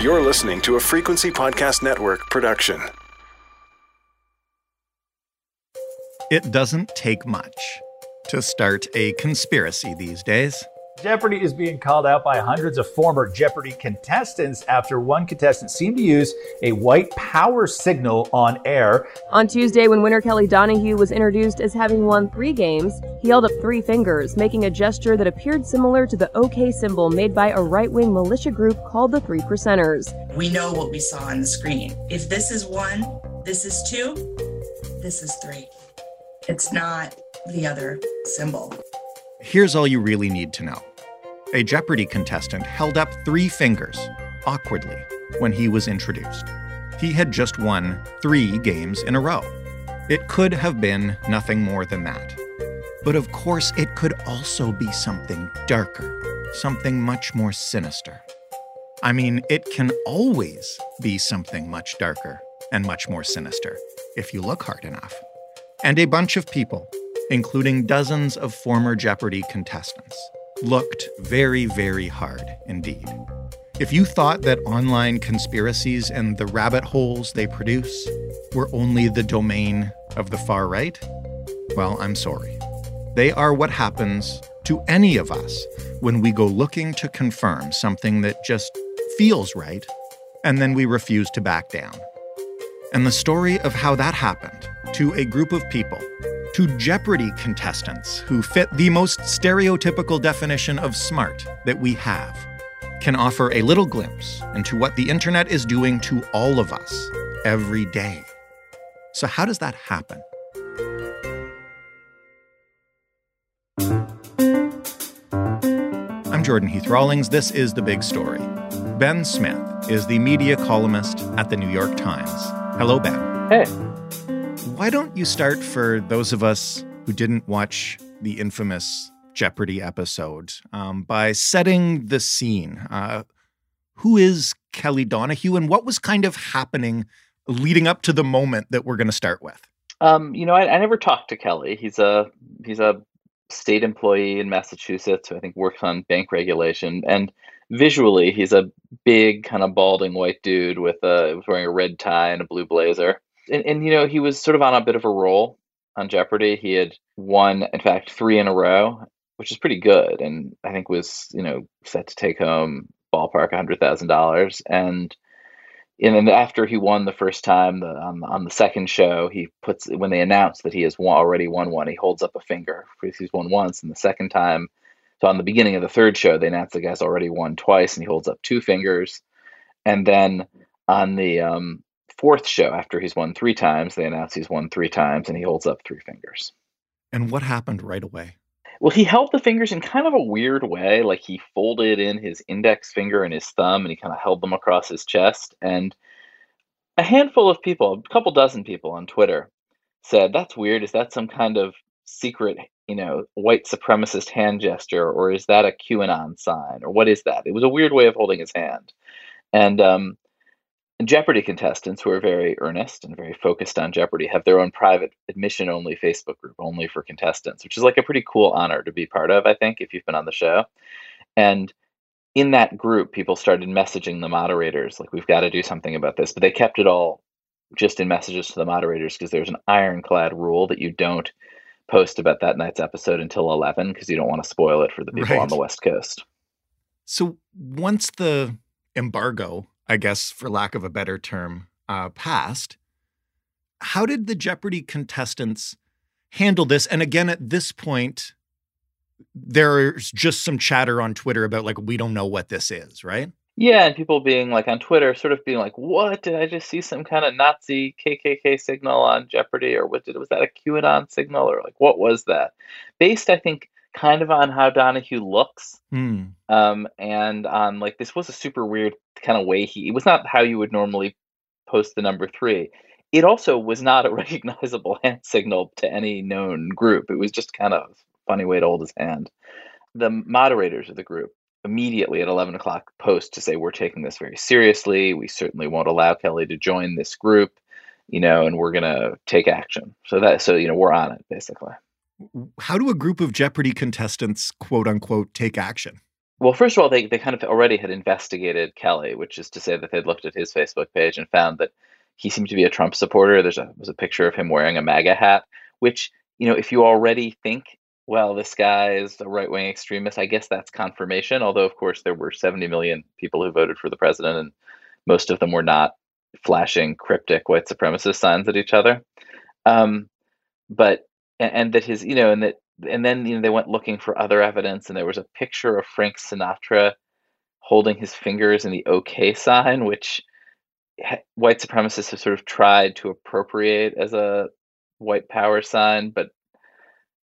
You're listening to a Frequency Podcast Network production. It doesn't take much to start a conspiracy these days. Jeopardy is being called out by hundreds of former Jeopardy contestants after one contestant seemed to use a white power signal on air. On Tuesday, when winner Kelly Donohue was introduced as having won three games, he held up three fingers, making a gesture that appeared similar to the OK symbol made by a right wing militia group called the Three Percenters. We know what we saw on the screen. If this is one, this is two, this is three. It's not the other symbol. Here's all you really need to know. A Jeopardy contestant held up three fingers, awkwardly, when he was introduced. He had just won three games in a row. It could have been nothing more than that. But of course, it could also be something darker, something much more sinister. I mean, it can always be something much darker and much more sinister if you look hard enough. And a bunch of people including dozens of former Jeopardy contestants, looked very, very hard indeed. If you thought that online conspiracies and the rabbit holes they produce were only the domain of the far right, well, I'm sorry. They are what happens to any of us when we go looking to confirm something that just feels right, and then we refuse to back down. And the story of how that happened to a group of people to Jeopardy contestants who fit the most stereotypical definition of smart that we have can offer a little glimpse into what the internet is doing to all of us every day. So, how does that happen? I'm Jordan Heath Rawlings. This is The Big Story. Ben Smith is the media columnist at the New York Times. Hello, Ben. Hey why don't you start for those of us who didn't watch the infamous Jeopardy episode um, by setting the scene? Uh, who is Kelly Donohue, and what was kind of happening leading up to the moment that we're going to start with? Um, you know, I, I, never talked to Kelly. He's a he's a state employee in Massachusetts who I think works on bank regulation. And visually, he's a big, kind of balding white dude with a wearing a red tie and a blue blazer and, and you know he was sort of on a bit of a roll on Jeopardy. He had won, in fact, three in a row, which is pretty good, and I think was you know set to take home ballpark hundred thousand dollars. And and then after he won the first time, the, on on the second show, he puts when they announce that he has won, already won one, he holds up a finger because he's won once, and the second time. So on the beginning of the third show, they announce the guy's already won twice, and he holds up two fingers. And then on the um, fourth show after he's won three times, they announce he's won three times and he holds up three fingers. And what happened right away? Well, he held the fingers in kind of a weird way. Like he folded in his index finger and his thumb and he kind of held them across his chest. And a handful of people, a couple dozen people on Twitter said, That's weird. Is that some kind of secret, you know, white supremacist hand gesture or is that a QAnon sign or what is that? It was a weird way of holding his hand. And um, and Jeopardy contestants who are very earnest and very focused on Jeopardy have their own private admission only Facebook group only for contestants, which is like a pretty cool honor to be part of, I think, if you've been on the show. And in that group, people started messaging the moderators, like, we've got to do something about this. But they kept it all just in messages to the moderators because there's an ironclad rule that you don't post about that night's episode until 11 because you don't want to spoil it for the people right. on the West Coast. So once the embargo I guess, for lack of a better term, uh, passed. How did the Jeopardy contestants handle this? And again, at this point, there's just some chatter on Twitter about like, we don't know what this is, right? Yeah, and people being like on Twitter, sort of being like, "What did I just see some kind of Nazi KKK signal on Jeopardy, or what did was that a QAnon signal, or like what was that?" Based, I think, kind of on how Donohue looks, hmm. um, and on like this was a super weird kind of way he. It was not how you would normally post the number three. It also was not a recognizable hand signal to any known group. It was just kind of a funny way to hold his hand. The moderators of the group immediately at 11 o'clock post to say we're taking this very seriously we certainly won't allow kelly to join this group you know and we're going to take action so that so you know we're on it basically how do a group of Jeopardy contestants, quote unquote, take action? well, first of all, they, they kind of already had investigated Kelly, which is to say that they'd looked at his Facebook page and found that he seemed to be a Trump supporter. There's a was a picture of him wearing a MAGA hat, which you know, if you already think, well, this guy is a right wing extremist, I guess that's confirmation. Although, of course, there were 70 million people who voted for the president, and most of them were not flashing cryptic white supremacist signs at each other. Um, but and, and that his, you know, and that and then you know they went looking for other evidence, and there was a picture of Frank Sinatra holding his fingers in the OK sign, which white supremacists have sort of tried to appropriate as a white power sign, but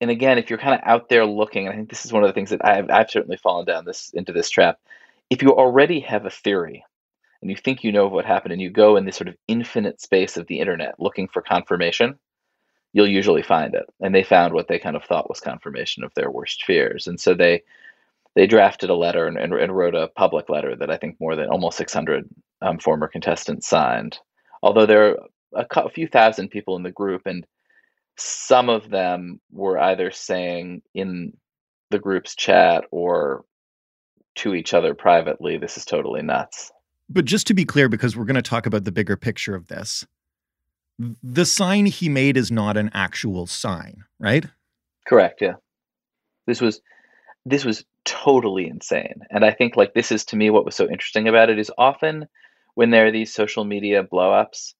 and again, if you're kind of out there looking, and I think this is one of the things that I've I've certainly fallen down this into this trap. If you already have a theory and you think you know what happened and you go in this sort of infinite space of the internet looking for confirmation, you'll usually find it. And they found what they kind of thought was confirmation of their worst fears. And so they they drafted a letter and, and, and wrote a public letter that I think more than almost 600 um, former contestants signed. Although there are a, a few thousand people in the group, and some of them were either saying in the group's chat or to each other privately, this is totally nuts. But just to be clear, because we're going to talk about the bigger picture of this, the sign he made is not an actual sign, right? Correct. Yeah. This was this was totally insane. And I think like this is to me what was so interesting about it is often when there are these social media blowups,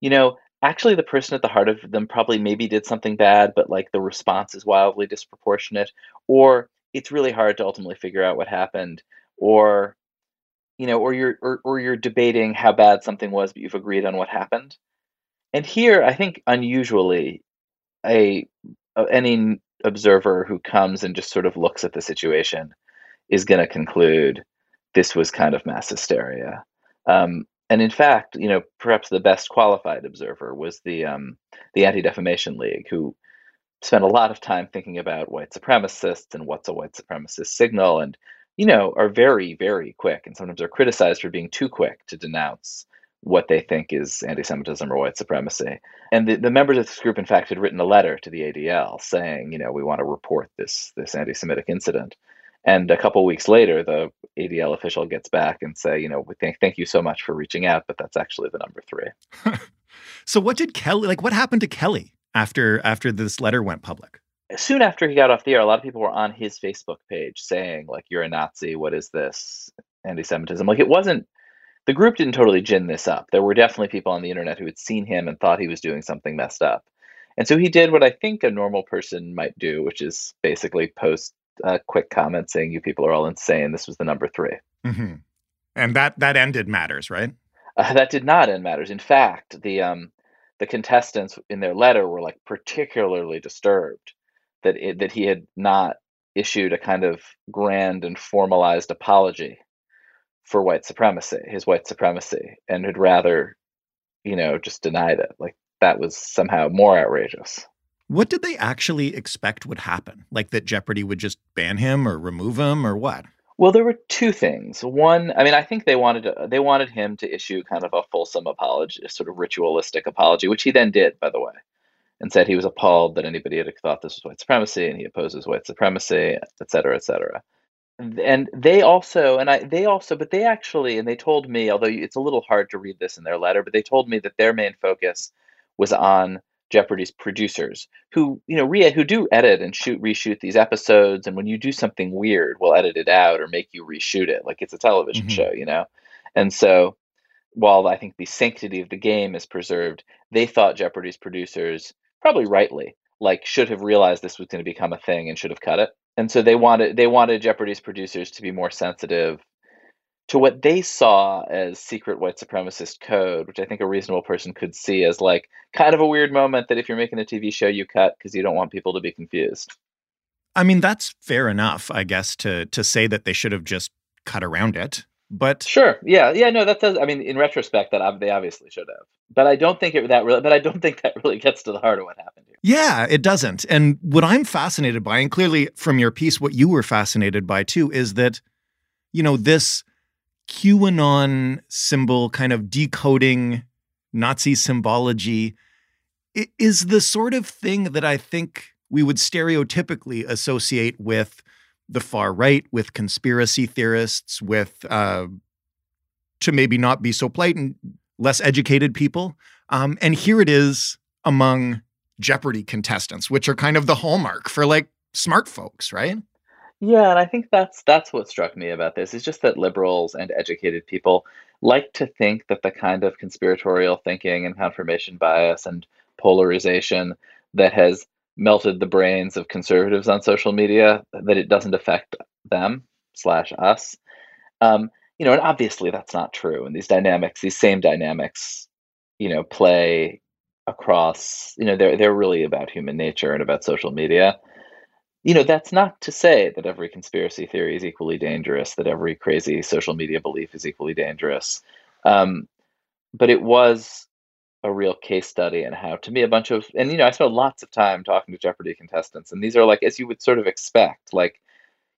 you know, actually the person at the heart of them probably maybe did something bad, but like the response is wildly disproportionate, or it's really hard to ultimately figure out what happened, or you know, or you're or, or you're debating how bad something was, but you've agreed on what happened. And here, I think unusually, a, a any observer who comes and just sort of looks at the situation is going to conclude this was kind of mass hysteria. Um, and in fact, you know, perhaps the best qualified observer was the um, the Anti Defamation League, who spent a lot of time thinking about white supremacists and what's a white supremacist signal, and you know, are very very quick, and sometimes are criticized for being too quick to denounce what they think is anti-Semitism or white supremacy. And the, the members of this group, in fact, had written a letter to the ADL saying, you know, we want to report this this anti-Semitic incident. And a couple weeks later, the ADL official gets back and say, you know, we thank thank you so much for reaching out, but that's actually the number three. so what did Kelly like? What happened to Kelly after after this letter went public? Soon after he got off the air, a lot of people were on his Facebook page saying, like, "You're a Nazi. What is this anti-Semitism?" Like, it wasn't the group didn't totally gin this up. There were definitely people on the internet who had seen him and thought he was doing something messed up. And so he did what I think a normal person might do, which is basically post a quick comment saying, "You people are all insane. This was the number 3 mm-hmm. And that that ended matters, right? Uh, that did not end matters. In fact, the um, the contestants in their letter were like particularly disturbed that it, that he had not issued a kind of grand and formalized apology for white supremacy, his white supremacy, and had rather, you know, just denied it. Like that was somehow more outrageous. What did they actually expect would happen? Like that Jeopardy would just ban him or remove him or what? Well, there were two things. One, I mean, I think they wanted to, they wanted him to issue kind of a fulsome apology, a sort of ritualistic apology, which he then did, by the way, and said he was appalled that anybody had thought this was white supremacy and he opposes white supremacy, et cetera, et cetera and they also and i they also but they actually and they told me although it's a little hard to read this in their letter but they told me that their main focus was on jeopardy's producers who you know re- who do edit and shoot reshoot these episodes. And when you do something weird we'll edit it out or make you reshoot it. Like it's a television mm-hmm. show you know? And so while i think the sanctity of the game is preserved they thought jeopardy's producers probably rightly like should have realized this was going to become a thing and should have cut it and so they wanted they wanted Jeopardy's producers to be more sensitive to what they saw as secret white supremacist code, which I think a reasonable person could see as like kind of a weird moment that if you're making a TV show you cut because you don't want people to be confused. I mean, that's fair enough, I guess, to to say that they should have just cut around it. But sure, yeah, yeah, no, that does. I mean, in retrospect, that they obviously should have. But I don't think it that really. But I don't think that really gets to the heart of what happened. Yeah, it doesn't. And what I'm fascinated by, and clearly from your piece, what you were fascinated by too, is that, you know, this QAnon symbol kind of decoding Nazi symbology is the sort of thing that I think we would stereotypically associate with the far right, with conspiracy theorists, with uh, to maybe not be so polite and less educated people. Um, and here it is among Jeopardy contestants, which are kind of the hallmark for like smart folks, right? Yeah, and I think that's that's what struck me about this is just that liberals and educated people like to think that the kind of conspiratorial thinking and confirmation bias and polarization that has melted the brains of conservatives on social media that it doesn't affect them slash us. Um, you know, and obviously that's not true. And these dynamics, these same dynamics, you know, play across. You know, they're they're really about human nature and about social media. You know, that's not to say that every conspiracy theory is equally dangerous, that every crazy social media belief is equally dangerous. Um, but it was a real case study in how, to me, a bunch of, and you know, I spent lots of time talking to Jeopardy contestants, and these are like, as you would sort of expect, like,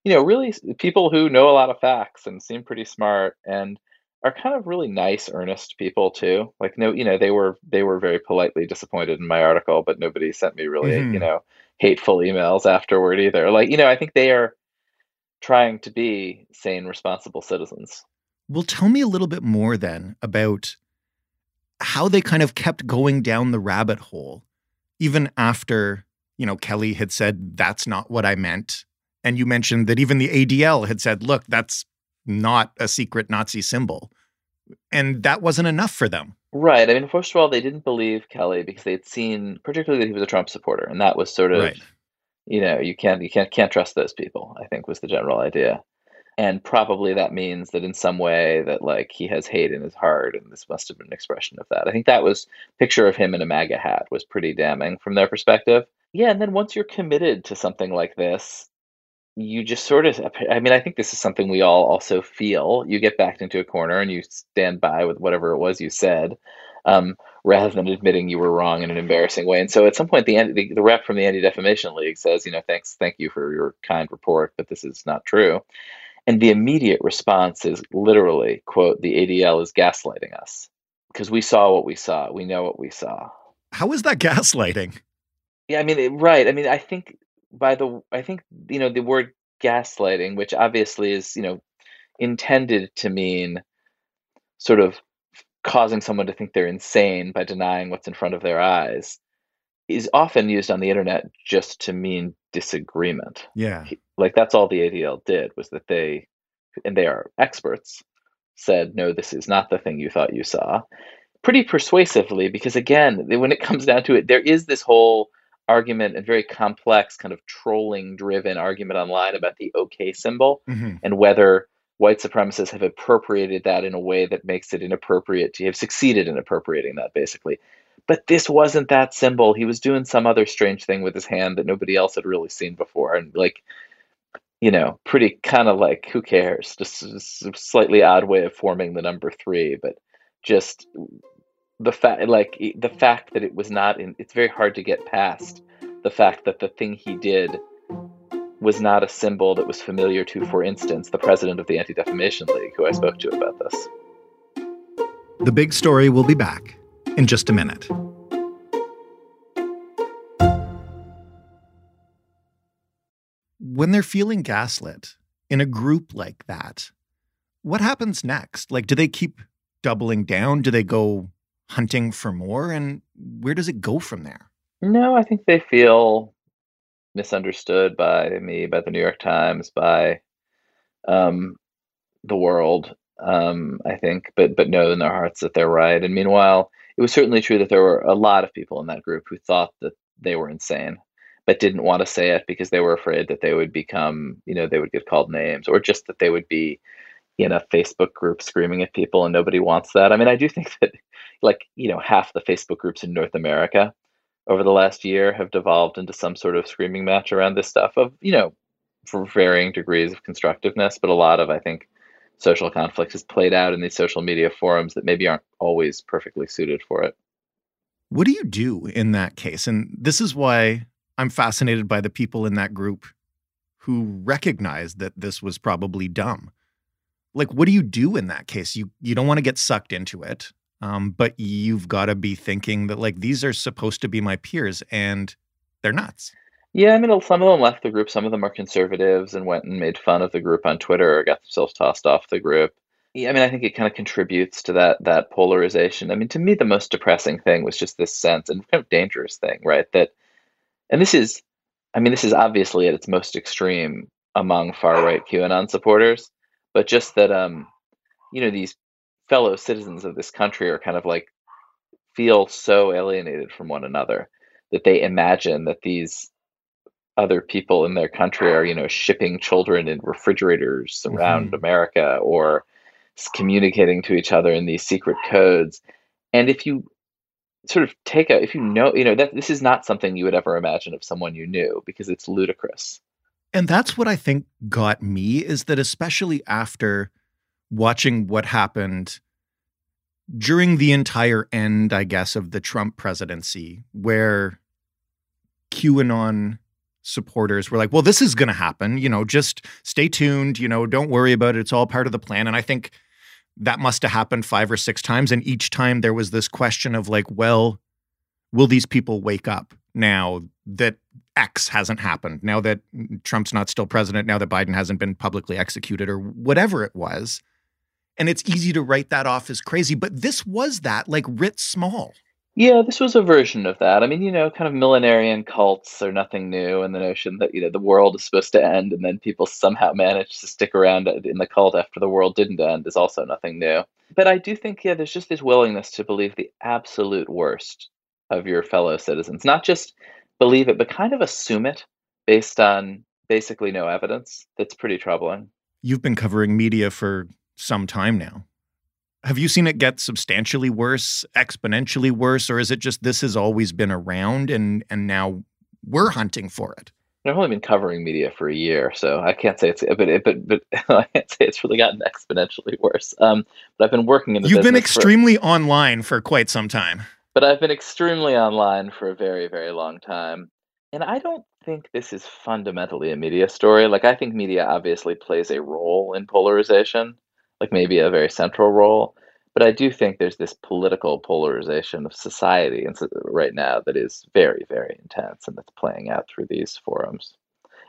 you know, really people who know a lot of facts and seem pretty smart and are kind of really nice, earnest people too. Like, no, you know, they were they were very politely disappointed in my article, but nobody sent me really, mm-hmm. you know, hateful emails afterward either. Like, you know, I think they are trying to be sane, responsible citizens. Well, tell me a little bit more then about how they kind of kept going down the rabbit hole, even after, you know, Kelly had said, that's not what I meant. And you mentioned that even the ADL had said, look, that's not a secret Nazi symbol. And that wasn't enough for them. Right. I mean, first of all, they didn't believe Kelly because they had seen, particularly that he was a Trump supporter, and that was sort of, right. you know, you can't you can't can't trust those people. I think was the general idea and probably that means that in some way that like he has hate in his heart and this must have been an expression of that i think that was picture of him in a maga hat was pretty damning from their perspective yeah and then once you're committed to something like this you just sort of i mean i think this is something we all also feel you get backed into a corner and you stand by with whatever it was you said um, rather than admitting you were wrong in an embarrassing way and so at some point the, the, the rep from the anti-defamation league says you know thanks thank you for your kind report but this is not true and the immediate response is literally, quote, the ADL is gaslighting us because we saw what we saw. We know what we saw. How is that gaslighting? Yeah, I mean, it, right. I mean, I think by the, I think, you know, the word gaslighting, which obviously is, you know, intended to mean sort of causing someone to think they're insane by denying what's in front of their eyes, is often used on the internet just to mean disagreement. Yeah. Like that's all the ADL did was that they, and they are experts, said, no, this is not the thing you thought you saw. Pretty persuasively, because again, when it comes down to it, there is this whole argument and very complex kind of trolling driven argument online about the OK symbol mm-hmm. and whether white supremacists have appropriated that in a way that makes it inappropriate to have succeeded in appropriating that basically but this wasn't that symbol. He was doing some other strange thing with his hand that nobody else had really seen before. And like, you know, pretty kind of like, who cares? Just a slightly odd way of forming the number three, but just the fact, like the fact that it was not in, it's very hard to get past the fact that the thing he did was not a symbol that was familiar to, for instance, the president of the Anti Defamation League, who I spoke to about this. The big story will be back in just a minute. When they're feeling gaslit in a group like that, what happens next? Like, do they keep doubling down? Do they go hunting for more? And where does it go from there? No, I think they feel misunderstood by me, by the New York Times, by um, the world. Um, I think, but but know in their hearts that they're right. And meanwhile, it was certainly true that there were a lot of people in that group who thought that they were insane, but didn't want to say it because they were afraid that they would become, you know, they would get called names or just that they would be in a Facebook group screaming at people and nobody wants that. I mean, I do think that like, you know, half the Facebook groups in North America over the last year have devolved into some sort of screaming match around this stuff of, you know, for varying degrees of constructiveness, but a lot of, I think, social conflict is played out in these social media forums that maybe aren't always perfectly suited for it. What do you do in that case? And this is why I'm fascinated by the people in that group who recognize that this was probably dumb. Like, what do you do in that case? You you don't want to get sucked into it, um, but you've got to be thinking that like these are supposed to be my peers and they're nuts. Yeah, I mean, some of them left the group. Some of them are conservatives and went and made fun of the group on Twitter or got themselves tossed off the group. Yeah, I mean, I think it kind of contributes to that that polarization. I mean, to me, the most depressing thing was just this sense and kind of dangerous thing, right? That, and this is, I mean, this is obviously at its most extreme among far right QAnon supporters, but just that, um, you know, these fellow citizens of this country are kind of like feel so alienated from one another that they imagine that these other people in their country are, you know, shipping children in refrigerators around mm-hmm. America or communicating to each other in these secret codes. And if you sort of take a, if you know, you know, that this is not something you would ever imagine of someone you knew because it's ludicrous. And that's what I think got me is that especially after watching what happened during the entire end, I guess, of the Trump presidency, where QAnon supporters were like, well, this is going to happen. You know, just stay tuned. You know, don't worry about it. It's all part of the plan. And I think that must have happened five or six times. And each time there was this question of like, well, will these people wake up now that X hasn't happened, now that Trump's not still president, now that Biden hasn't been publicly executed or whatever it was? And it's easy to write that off as crazy, but this was that, like writ small. Yeah, this was a version of that. I mean, you know, kind of millenarian cults are nothing new, and the notion that you know the world is supposed to end, and then people somehow manage to stick around in the cult after the world didn't end is also nothing new. But I do think, yeah, there's just this willingness to believe the absolute worst of your fellow citizens, not just believe it, but kind of assume it based on basically no evidence. That's pretty troubling. You've been covering media for some time now. Have you seen it get substantially worse, exponentially worse, or is it just this has always been around and and now we're hunting for it? I've only been covering media for a year, so I can't say it's but but but I can't say it's really gotten exponentially worse. Um, but I've been working in the You've been extremely for, online for quite some time. But I've been extremely online for a very very long time, and I don't think this is fundamentally a media story. Like I think media obviously plays a role in polarization like maybe a very central role. But I do think there's this political polarization of society right now that is very, very intense, and that's playing out through these forums.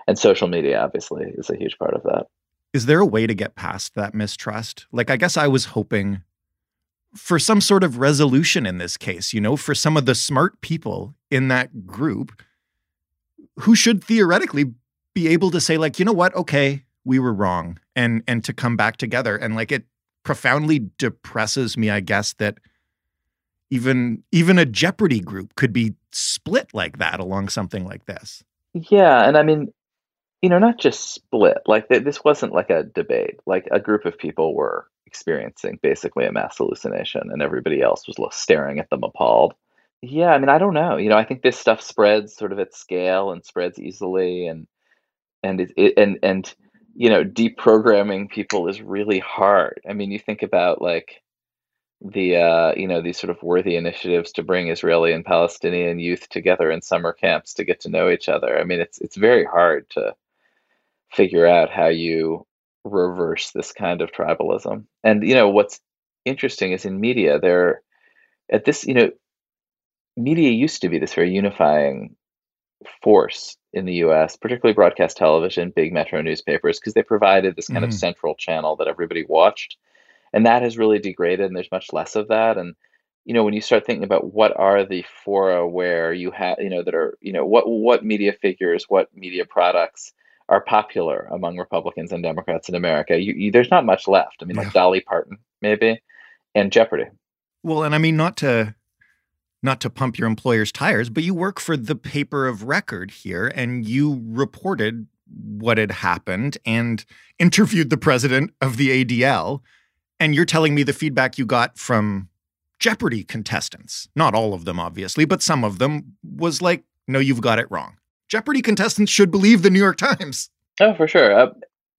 And social media, obviously, is a huge part of that. Is there a way to get past that mistrust? Like, I guess I was hoping for some sort of resolution in this case, you know, for some of the smart people in that group who should theoretically be able to say, like, you know what, okay, we were wrong and and to come back together. And like it profoundly depresses me i guess that even even a jeopardy group could be split like that along something like this. Yeah and i mean you know not just split like this wasn't like a debate. Like a group of people were experiencing basically a mass hallucination and everybody else was staring at them appalled. Yeah i mean i don't know. You know i think this stuff spreads sort of at scale and spreads easily and and it, it and and you know, deprogramming people is really hard. I mean, you think about like the uh, you know these sort of worthy initiatives to bring Israeli and Palestinian youth together in summer camps to get to know each other. I mean, it's it's very hard to figure out how you reverse this kind of tribalism. And you know what's interesting is in media there at this you know media used to be this very unifying force in the US, particularly broadcast television, big metro newspapers, because they provided this kind mm-hmm. of central channel that everybody watched. And that has really degraded, and there's much less of that. And you know, when you start thinking about what are the fora where you have, you know, that are, you know, what what media figures, what media products are popular among Republicans and Democrats in America, you, you, there's not much left. I mean, like Dolly Parton, maybe, and Jeopardy. Well, and I mean, not to not to pump your employer's tires, but you work for the paper of record here and you reported what had happened and interviewed the president of the ADL. And you're telling me the feedback you got from Jeopardy contestants, not all of them, obviously, but some of them was like, no, you've got it wrong. Jeopardy contestants should believe the New York Times. Oh, for sure. Uh,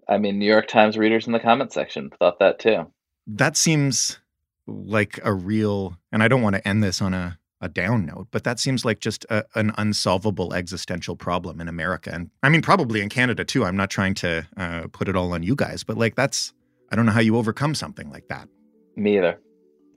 I mean, New York Times readers in the comment section thought that too. That seems like a real, and I don't want to end this on a a down note, but that seems like just a, an unsolvable existential problem in America. And I mean, probably in Canada too. I'm not trying to uh, put it all on you guys, but like that's, I don't know how you overcome something like that. Me either.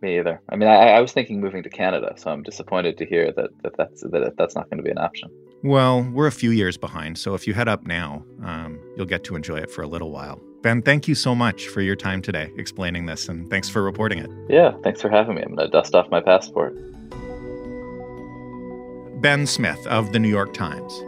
Me either. I mean, I, I was thinking moving to Canada, so I'm disappointed to hear that, that that's that that's not going to be an option. Well, we're a few years behind, so if you head up now, um, you'll get to enjoy it for a little while. Ben, thank you so much for your time today explaining this, and thanks for reporting it. Yeah, thanks for having me. I'm going to dust off my passport. Ben Smith of the New York Times.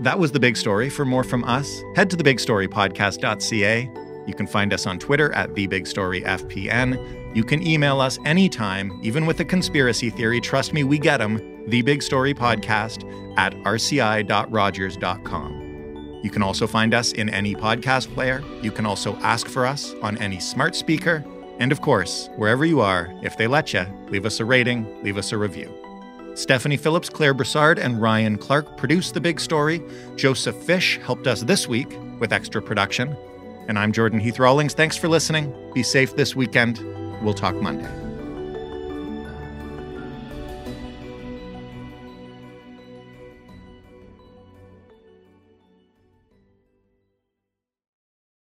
That was the big story. For more from us, head to thebigstorypodcast.ca. You can find us on Twitter at thebigstoryfpn. You can email us anytime, even with a conspiracy theory. Trust me, we get them. Thebigstorypodcast at rci.rogers.com. You can also find us in any podcast player. You can also ask for us on any smart speaker. And of course, wherever you are, if they let you, leave us a rating, leave us a review. Stephanie Phillips, Claire Broussard, and Ryan Clark produced The Big Story. Joseph Fish helped us this week with extra production. And I'm Jordan Heath Rawlings. Thanks for listening. Be safe this weekend. We'll talk Monday.